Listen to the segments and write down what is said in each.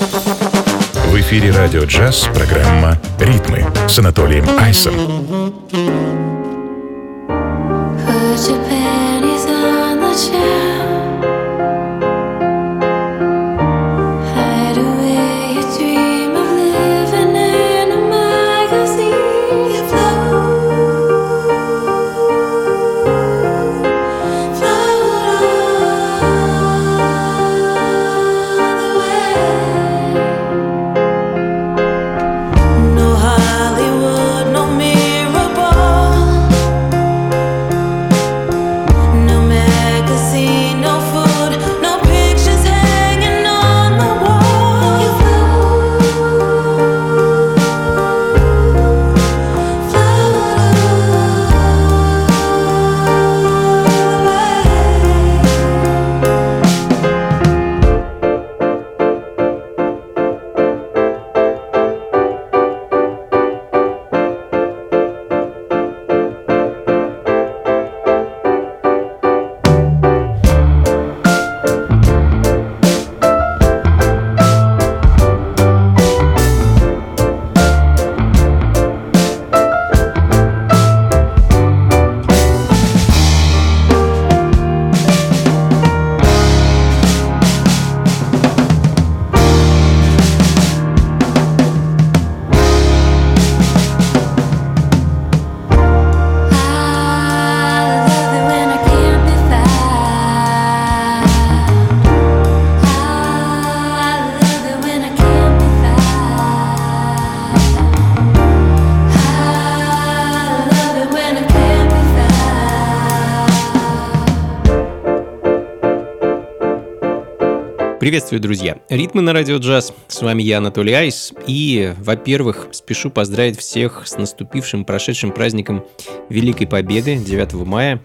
В эфире радио «Джаз» программа «Ритмы» с Анатолием Айсом. Приветствую, друзья! Ритмы на радио джаз. С вами я, Анатолий Айс. И, во-первых, спешу поздравить всех с наступившим, прошедшим праздником Великой Победы 9 мая.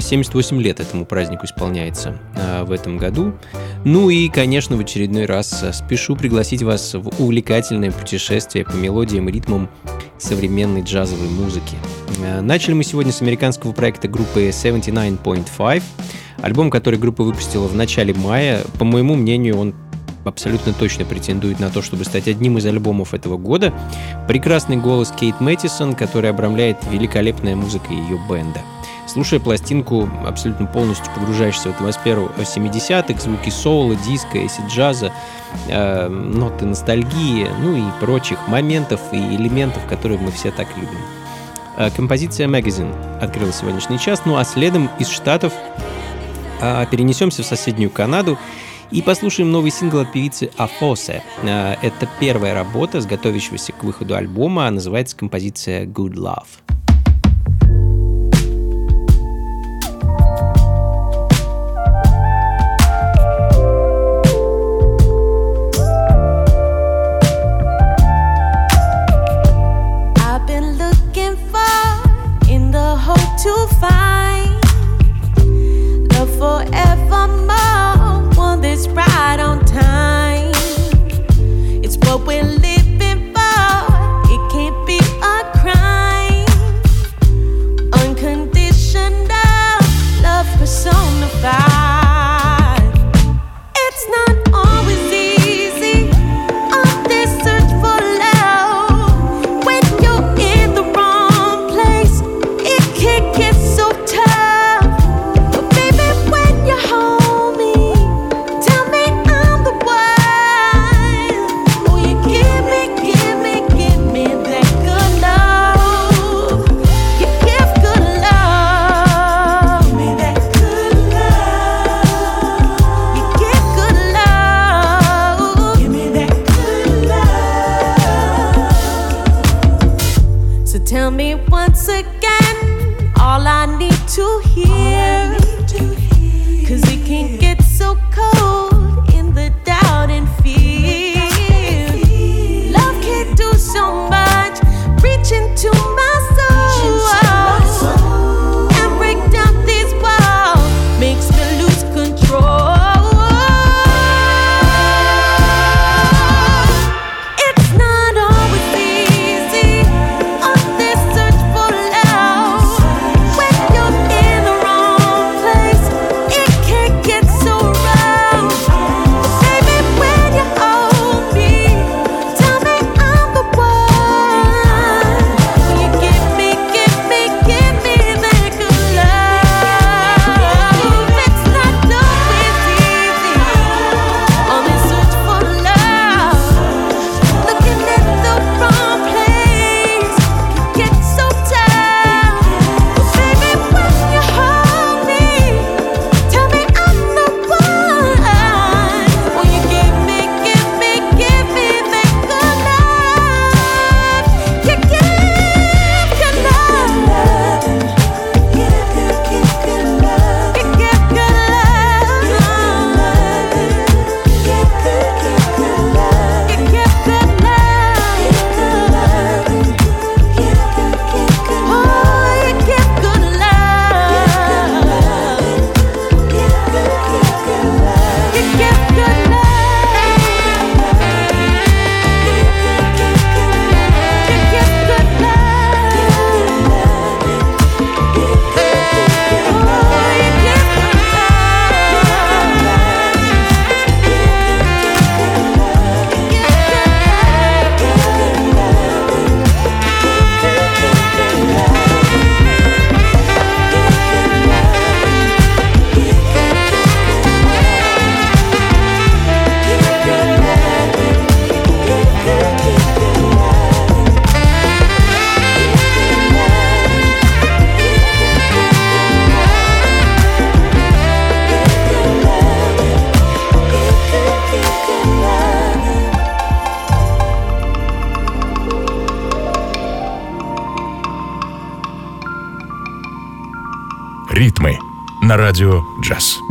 78 а, лет этому празднику исполняется а, в этом году. Ну и, конечно, в очередной раз спешу пригласить вас в увлекательное путешествие по мелодиям и ритмам современной джазовой музыки. А, начали мы сегодня с американского проекта группы 79.5, Альбом, который группа выпустила в начале мая, по моему мнению, он абсолютно точно претендует на то, чтобы стать одним из альбомов этого года. Прекрасный голос Кейт Мэттисон, который обрамляет великолепная музыка ее бенда. Слушая пластинку, абсолютно полностью погружаешься в атмосферу 70-х, звуки соула, диска, эсид джаза, э, ноты ностальгии, ну и прочих моментов и элементов, которые мы все так любим. Э, композиция Magazine открыла сегодняшний час, ну а следом из Штатов а, перенесемся в соседнюю Канаду и послушаем новый сингл от певицы Афосе. А, это первая работа с готовящегося к выходу альбома, называется композиция Good Love. Радио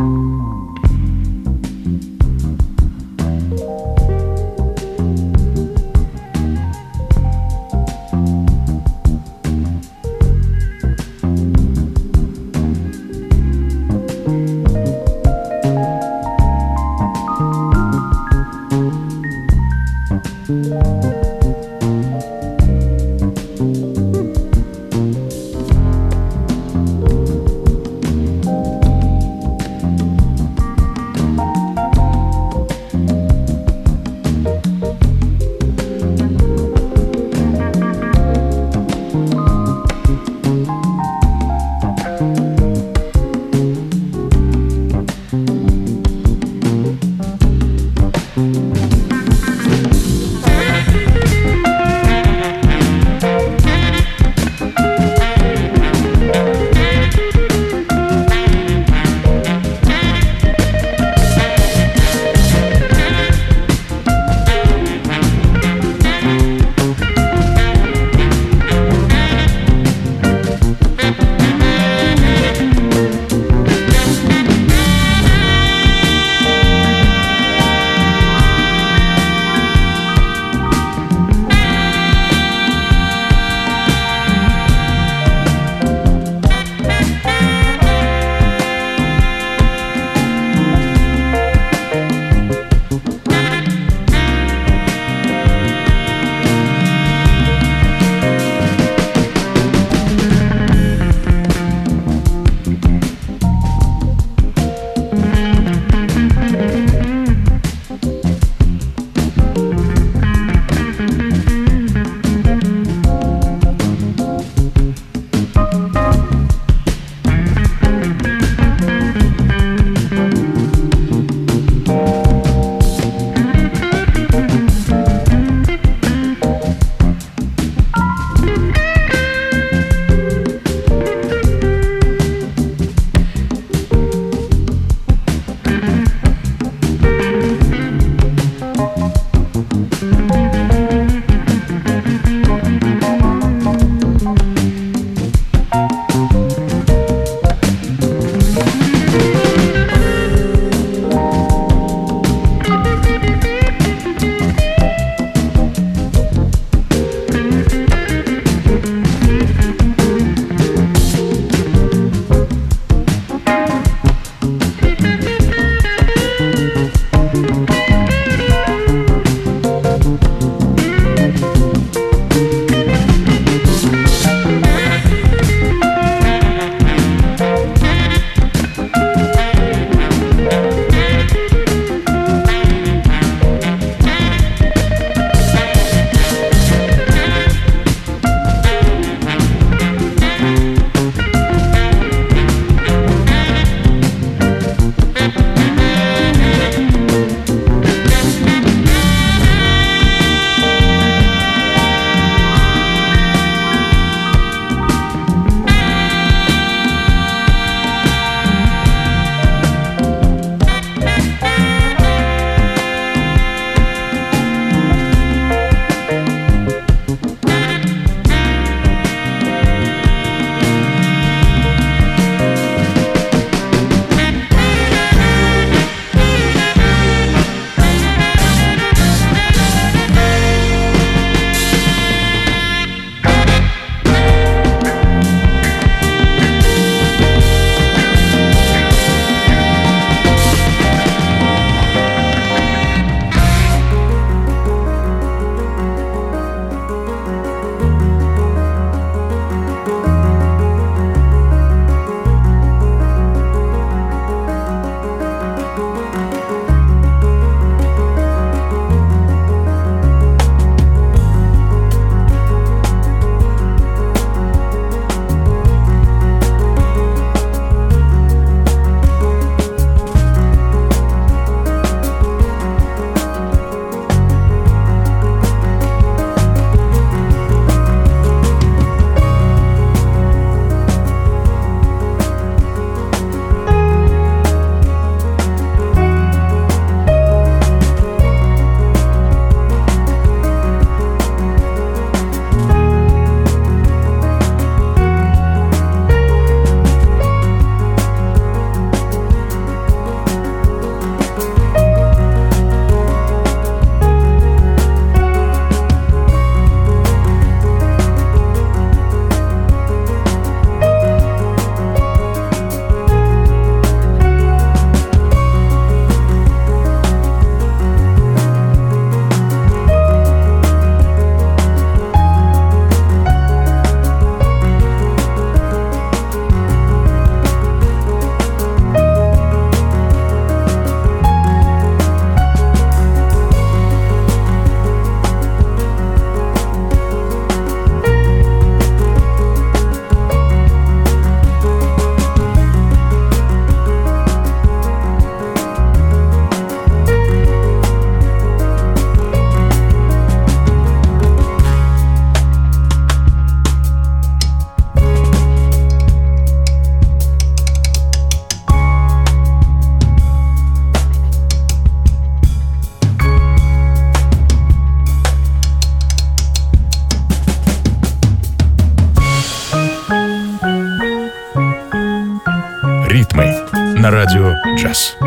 радио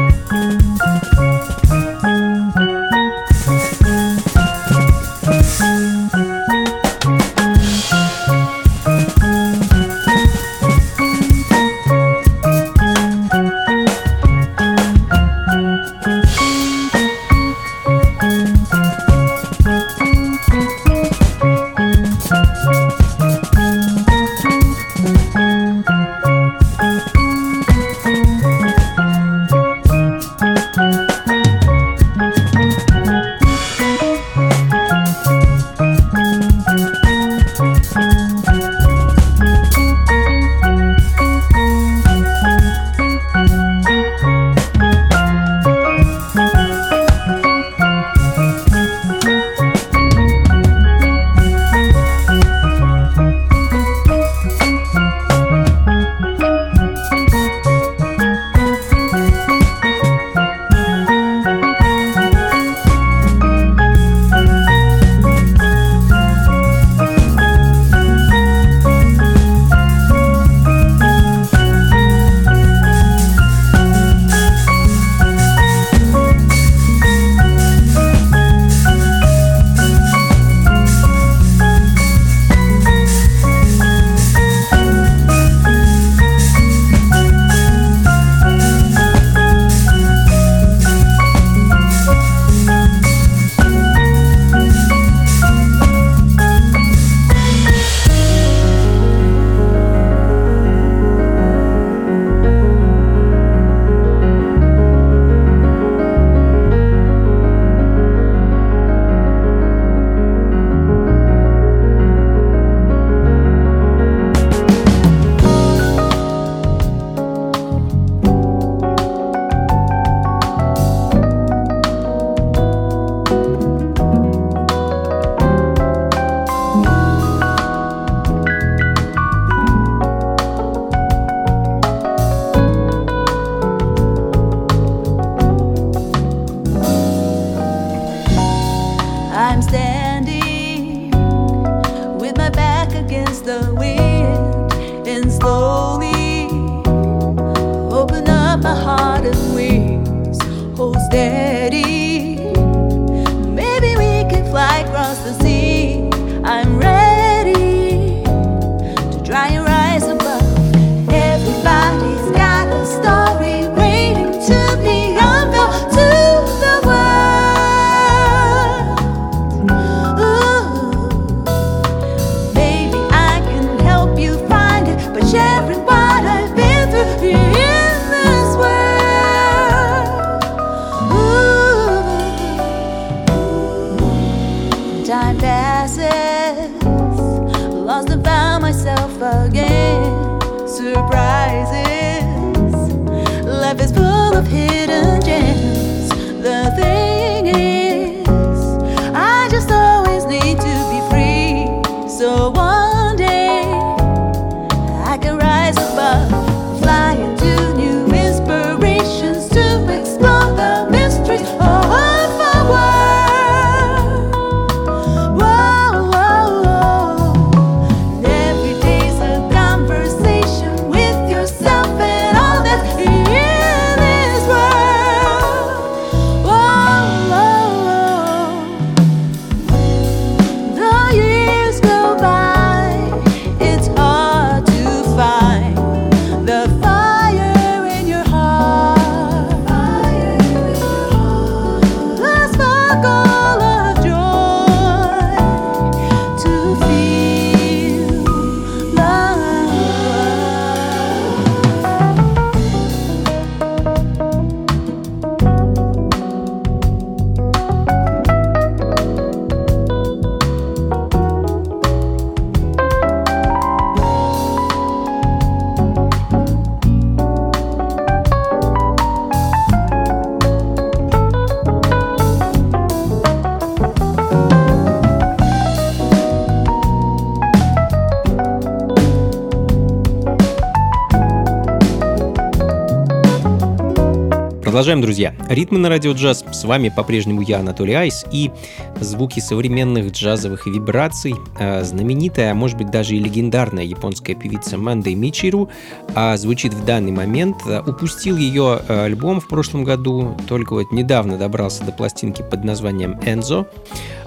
Продолжаем, друзья. Ритмы на радио джаз. С вами по-прежнему я, Анатолий Айс, и звуки современных джазовых вибраций. А, знаменитая, а может быть даже и легендарная японская певица Мандей Мичиру а, звучит в данный момент. Упустил ее альбом в прошлом году, только вот недавно добрался до пластинки под названием «Энзо».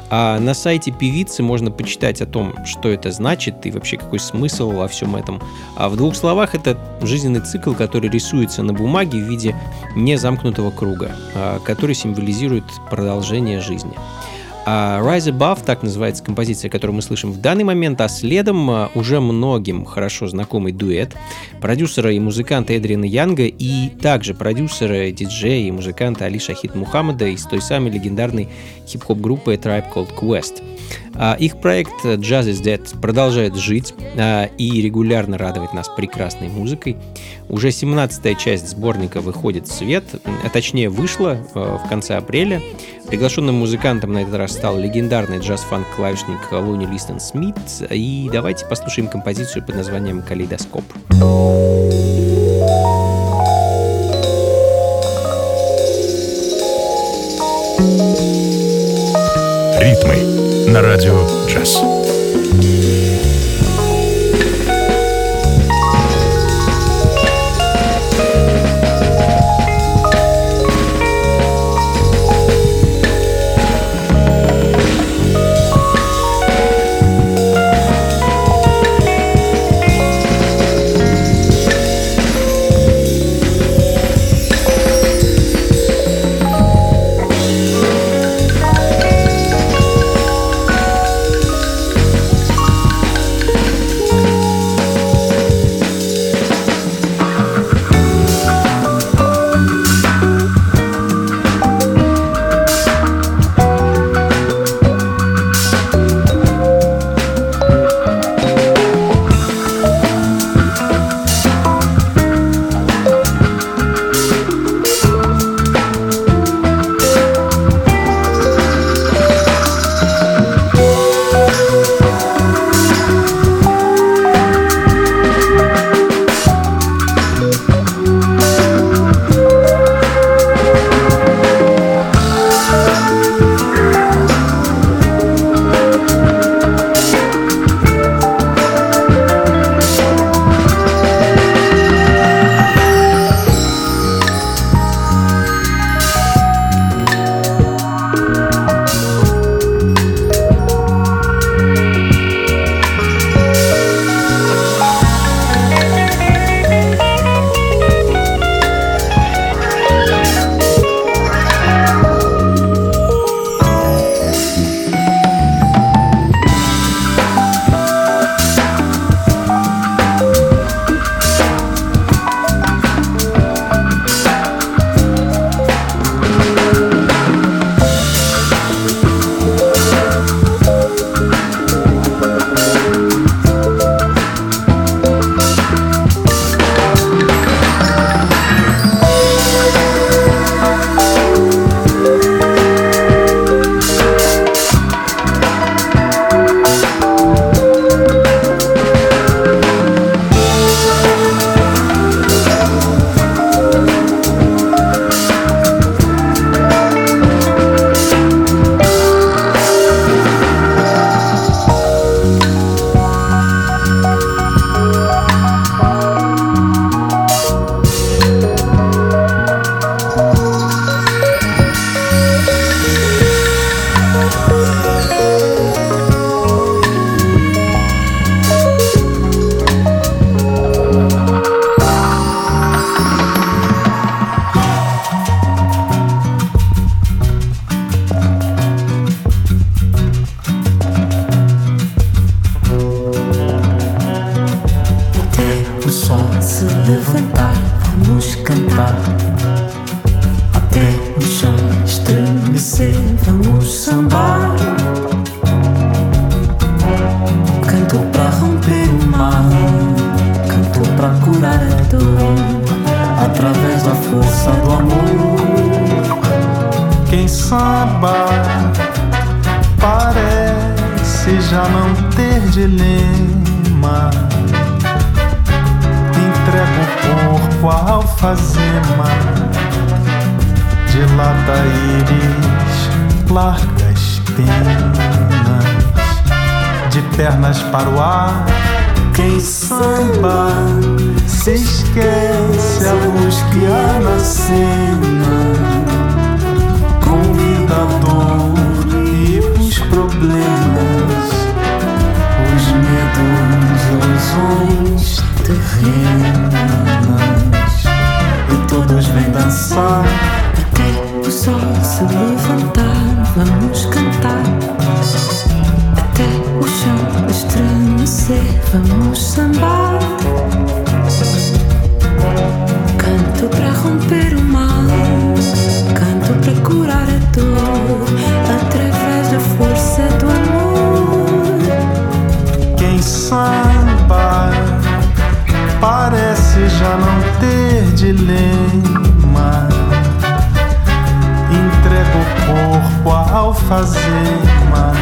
А на сайте певицы можно почитать о том, что это значит и вообще какой смысл во всем этом. А в двух словах это жизненный цикл, который рисуется на бумаге в виде незамкнутого круга, а, который символизирует продолжение жизни. А Rise Above, так называется композиция, которую мы слышим в данный момент, а следом а, уже многим хорошо знакомый дуэт продюсера и музыканта Эдриана Янга и также продюсера, диджея и музыканта Али Шахид Мухаммада из той самой легендарной хип-хоп группы Tribe Called Quest. А, их проект Jazz is Dead продолжает жить а, и регулярно радовать нас прекрасной музыкой. Уже 17-я часть сборника выходит в свет, а точнее вышла а, в конце апреля. Приглашенным музыкантом на этот раз стал легендарный джаз-фанк-клавишник Луни Листон Смит. И давайте послушаем композицию под названием «Калейдоскоп». Ритмы на радио «Джаз». Alfazema dilata íris, largas penas, de pernas para o ar. Quem samba se esquece a luz que há na cena, convida a dor e os problemas, os medos, ilusões terrenas, todos vêm dançar até o sol se levantar. Vamos cantar até o chão estremecer. Vamos sambar. Canto para romper o mal, canto para curar a dor através da força do amor. Quem samba parece já não ter dilema. Entrega o corpo à alfazema,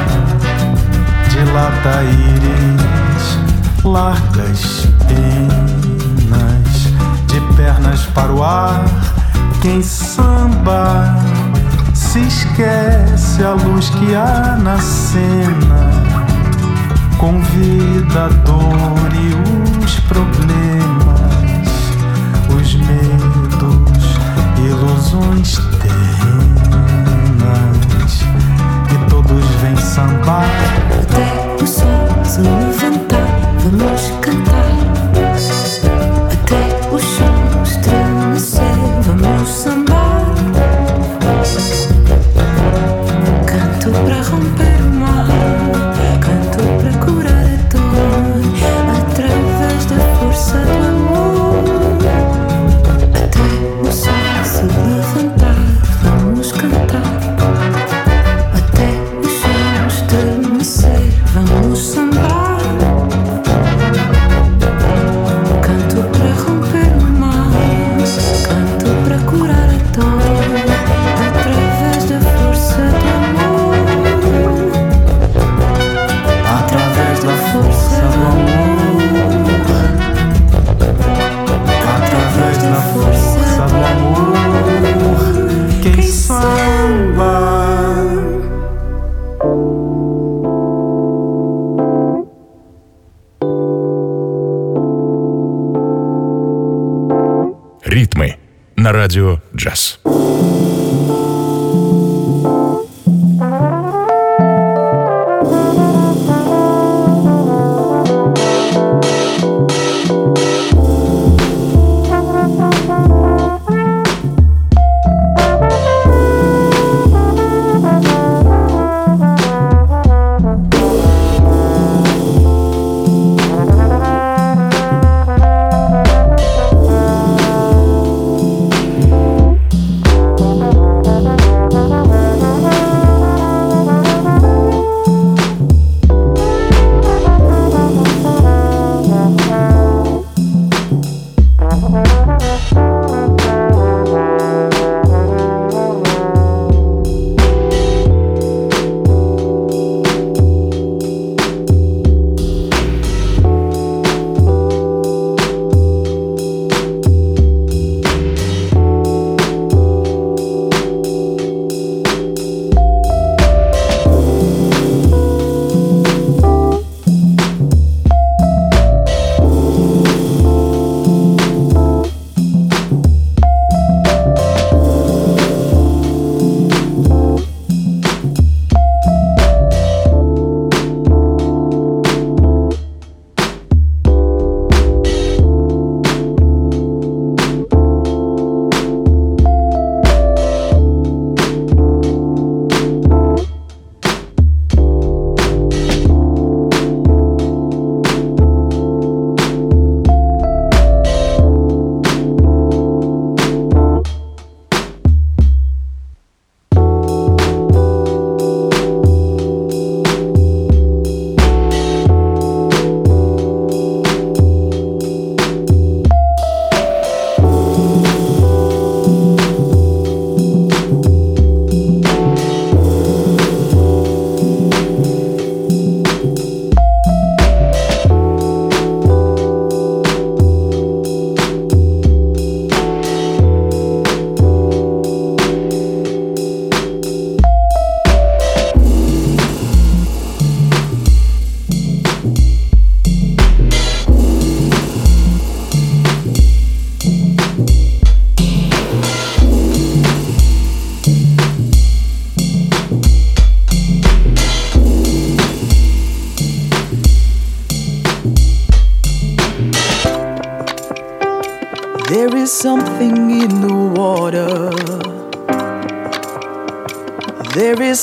dilata íris, largas penas, de pernas para o ar. Quem samba se esquece a luz que há na cena convida a dor e os problemas, os medos, ilusões terrenas, e todos vêm sambar. Até o sol se levantar, vamos cantar.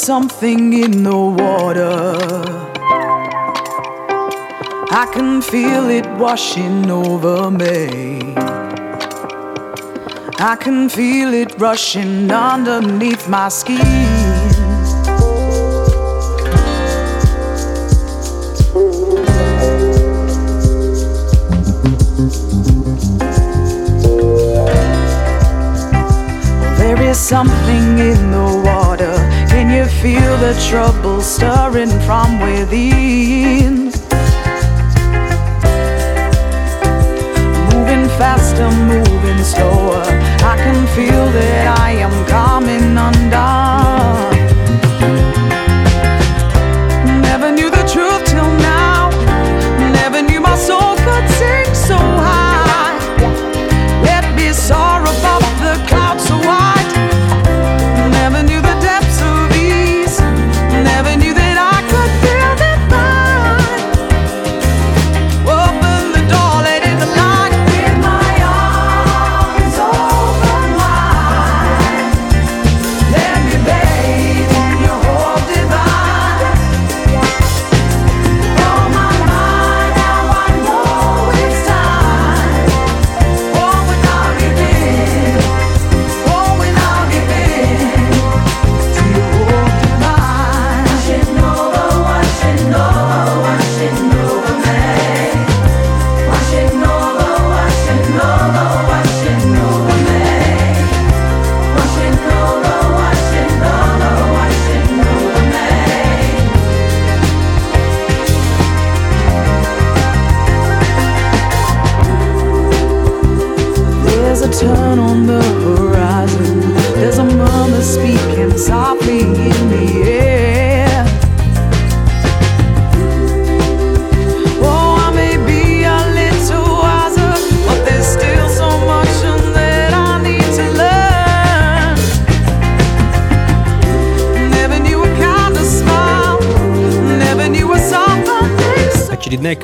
Something in the water. I can feel it washing over me. I can feel it rushing underneath my skin. There is something in the water. Can you feel the trouble stirring from within? Moving faster, moving slower. I can feel that I am coming undone.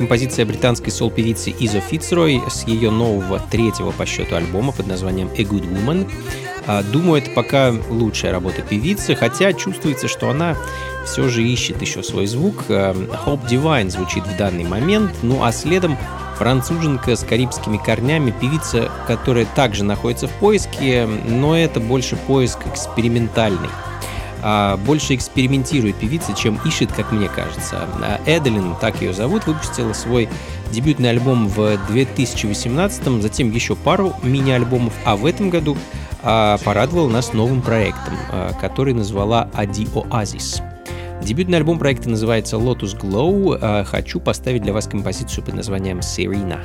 Композиция британской сол-певицы Изо Фицрой с ее нового третьего по счету альбома под названием A Good Woman. А, Думаю, это пока лучшая работа певицы, хотя чувствуется, что она все же ищет еще свой звук. А, Hope Divine звучит в данный момент, ну а следом француженка с карибскими корнями, певица, которая также находится в поиске, но это больше поиск экспериментальный больше экспериментирует певица, чем ищет, как мне кажется. А Эделин, так ее зовут, выпустила свой дебютный альбом в 2018, затем еще пару мини-альбомов, а в этом году а, порадовала нас новым проектом, а, который назвала Ади Оазис. Дебютный альбом проекта называется Lotus Glow. А, Хочу поставить для вас композицию под названием Serena.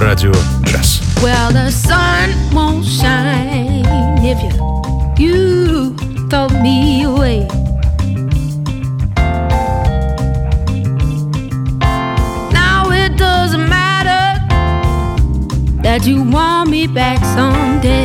радио «Джаз». Well, the sun won't shine if you, you throw me away. Now it doesn't matter that you want me back someday.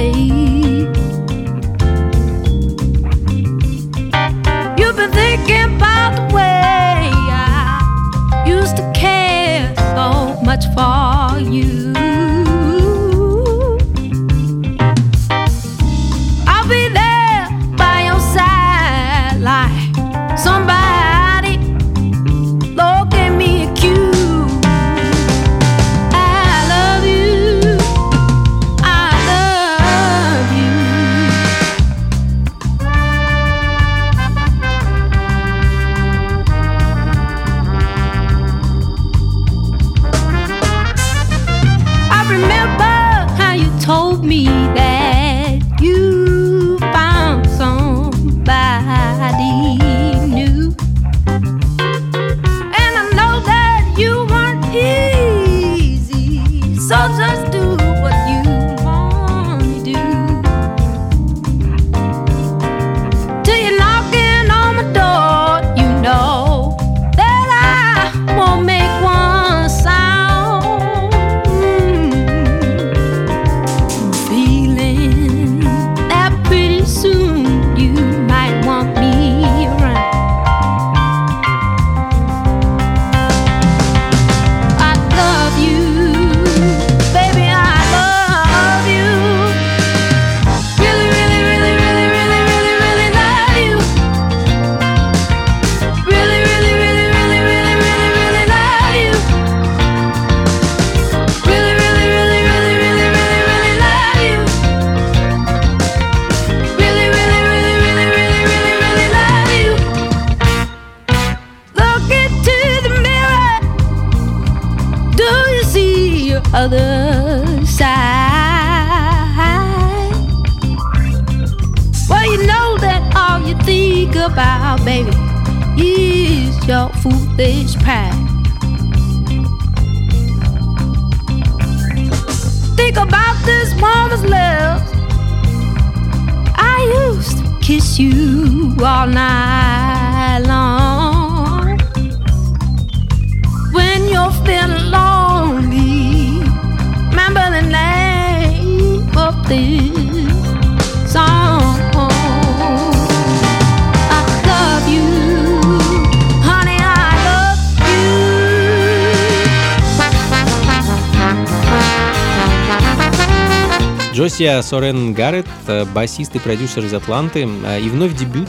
Джосия Сорен Гаррет, э, басист и продюсер из Атланты, э, и вновь дебют.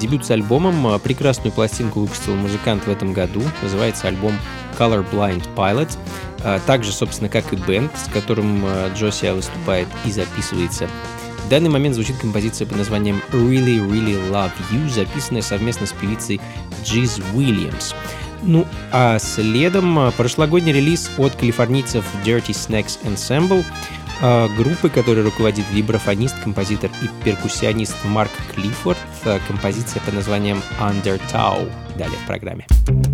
Дебют с альбомом. Э, Прекрасную пластинку выпустил музыкант в этом году. Называется альбом Color Blind Pilot. Э, Так же, собственно, как и бенд, с которым Джосия выступает и записывается. В данный момент звучит композиция под названием Really Really Love You, записанная совместно с певицей Джиз Уильямс. Ну, а следом прошлогодний релиз от калифорнийцев Dirty Snacks Ensemble, группы, которой руководит вибрафонист, композитор и перкуссионист Марк Клиффорд, э, композиция под названием Undertow. Далее в программе. Thank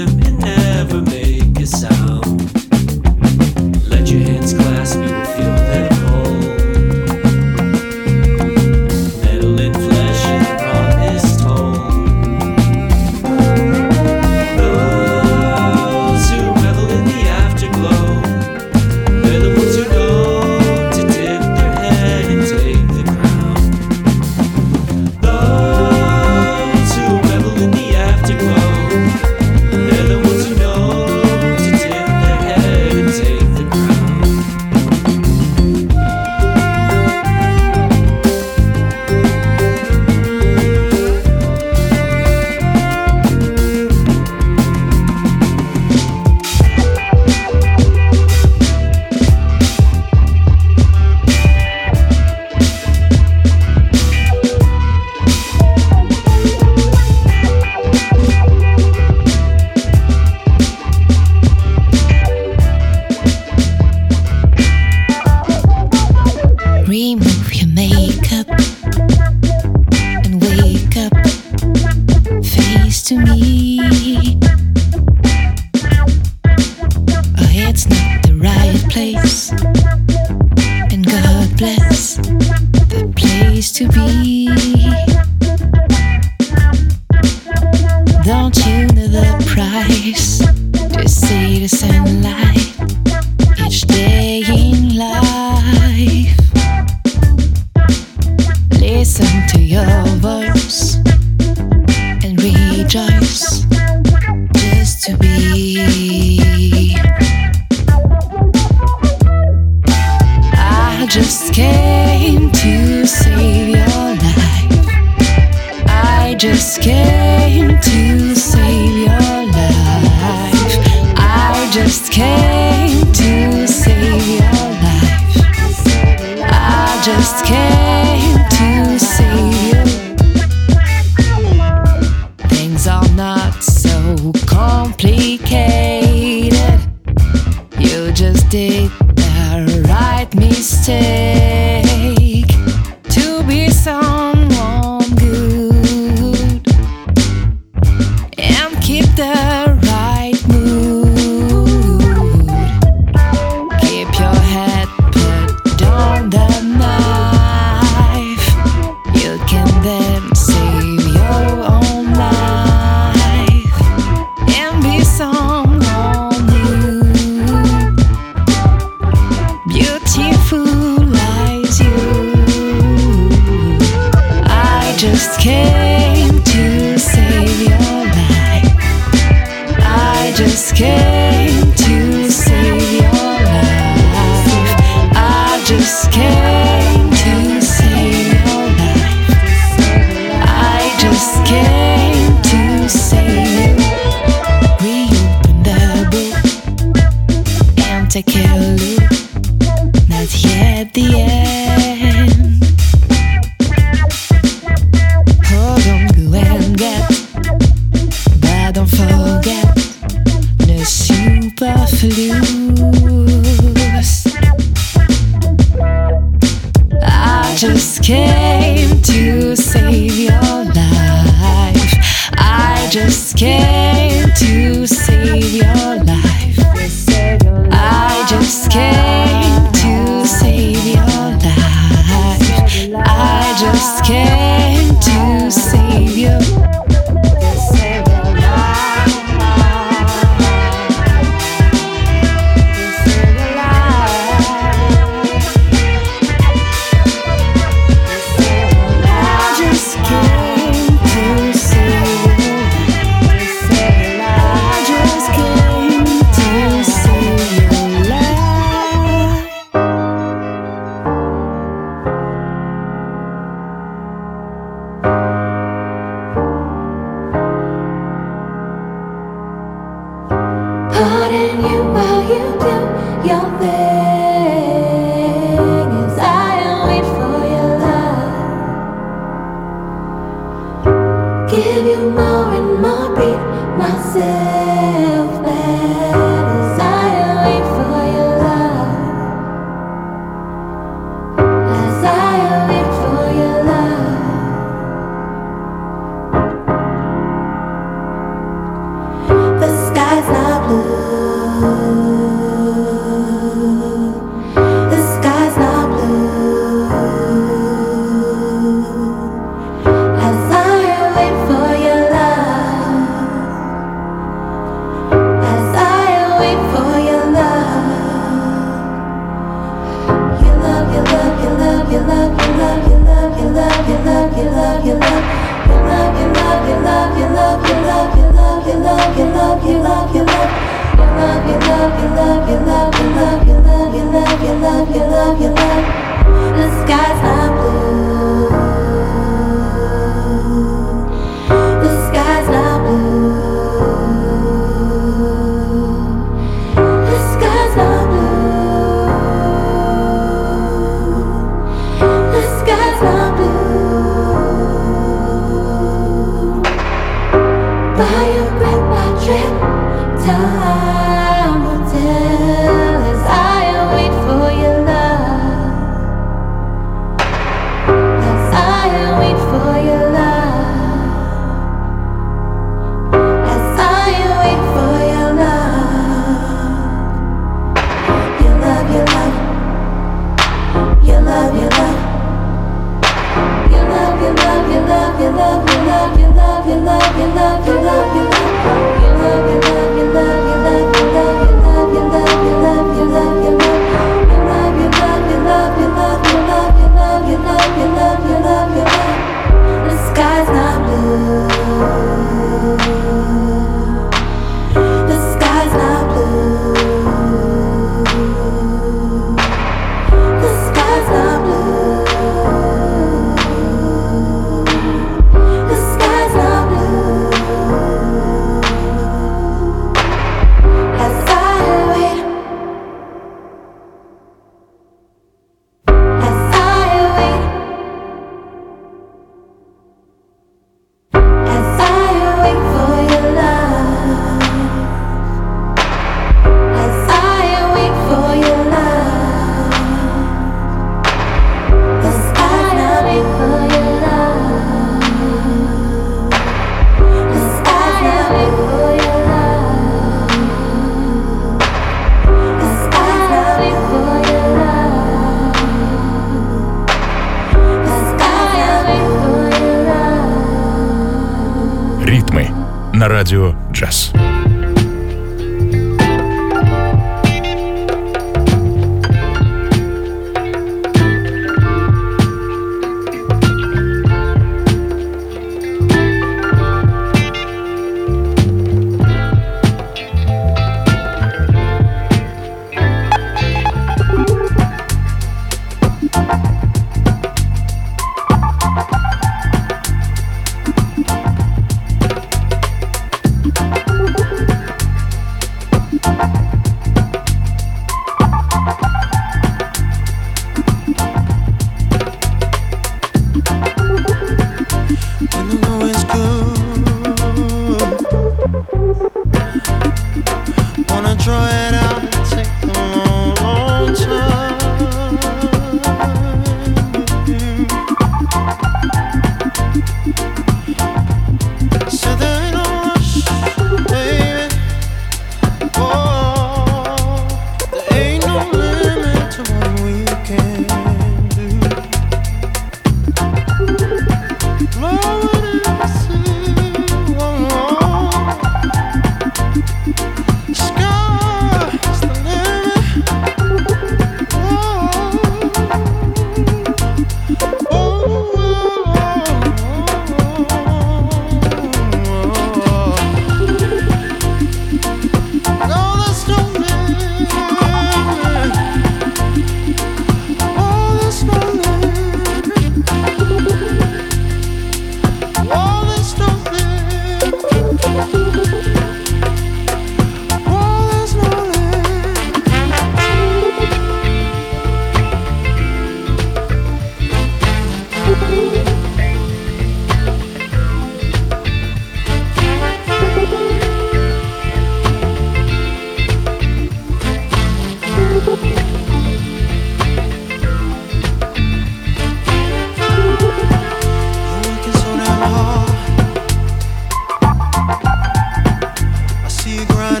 grind.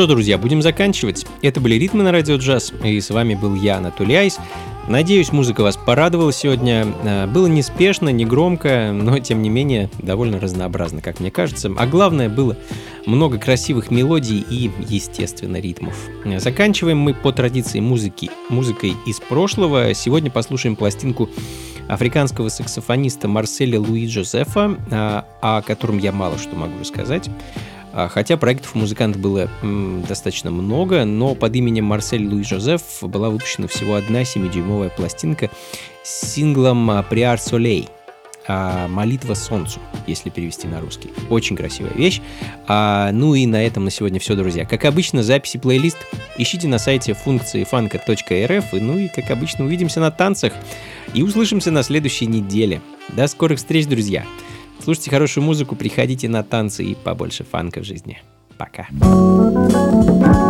Что, друзья, будем заканчивать. Это были «Ритмы на радио джаз», и с вами был я, Анатолий Айс. Надеюсь, музыка вас порадовала сегодня. Э, было неспешно, не громко, но, тем не менее, довольно разнообразно, как мне кажется. А главное, было много красивых мелодий и, естественно, ритмов. Заканчиваем мы по традиции музыки музыкой из прошлого. Сегодня послушаем пластинку африканского саксофониста Марселя Луи Джозефа, э, о котором я мало что могу рассказать. А, хотя проектов музыканта было достаточно много, но под именем Марсель Луи Жозеф была выпущена всего одна 7-дюймовая пластинка с синглом «Приар Солей». а, «Молитва солнцу», если перевести на русский. Очень красивая вещь. А, ну и на этом на сегодня все, друзья. Как обычно, записи плейлист ищите на сайте функции фанка.рф. И, ну и, как обычно, увидимся на танцах и услышимся на следующей неделе. До скорых встреч, друзья! Слушайте хорошую музыку, приходите на танцы и побольше фанка в жизни. Пока. Thank